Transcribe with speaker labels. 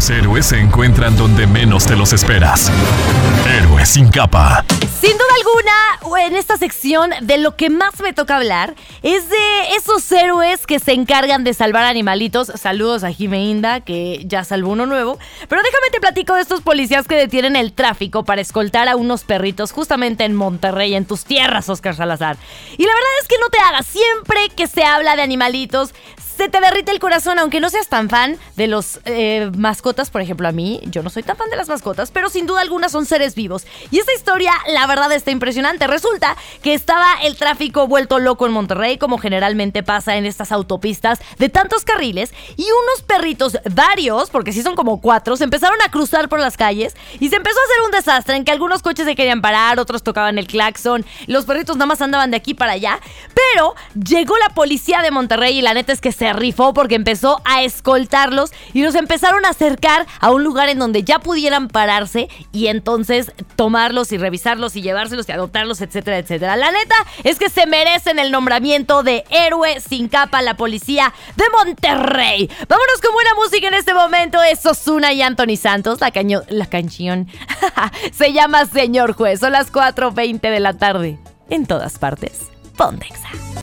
Speaker 1: los héroes se encuentran donde menos te los esperas. Héroes sin capa.
Speaker 2: Alguna, en esta sección de lo que más me toca hablar es de esos héroes que se encargan de salvar animalitos. Saludos a Jime Inda, que ya salvó uno nuevo. Pero déjame te platico de estos policías que detienen el tráfico para escoltar a unos perritos justamente en Monterrey, en tus tierras, Oscar Salazar. Y la verdad es que no te hagas, siempre que se habla de animalitos, se te derrite el corazón, aunque no seas tan fan de los eh, mascotas, por ejemplo, a mí, yo no soy tan fan de las mascotas, pero sin duda alguna son seres vivos. Y esta historia, la verdad, está impresionante. Resulta que estaba el tráfico vuelto loco en Monterrey, como generalmente pasa en estas autopistas de tantos carriles, y unos perritos, varios, porque sí son como cuatro, se empezaron a cruzar por las calles y se empezó a hacer un desastre en que algunos coches se querían parar, otros tocaban el claxon, los perritos nada más andaban de aquí para allá, pero llegó la policía de Monterrey y la neta es que se rifó porque empezó a escoltarlos y los empezaron a acercar a un lugar en donde ya pudieran pararse y entonces tomarlos y revisarlos y llevárselos y adoptarlos, etcétera, etcétera. La neta es que se merecen el nombramiento de héroe sin capa la policía de Monterrey. Vámonos con buena música en este momento. Es Osuna y Anthony Santos. La, caño, la canción se llama Señor Juez. Son las 4.20 de la tarde. En todas partes. Pontexa.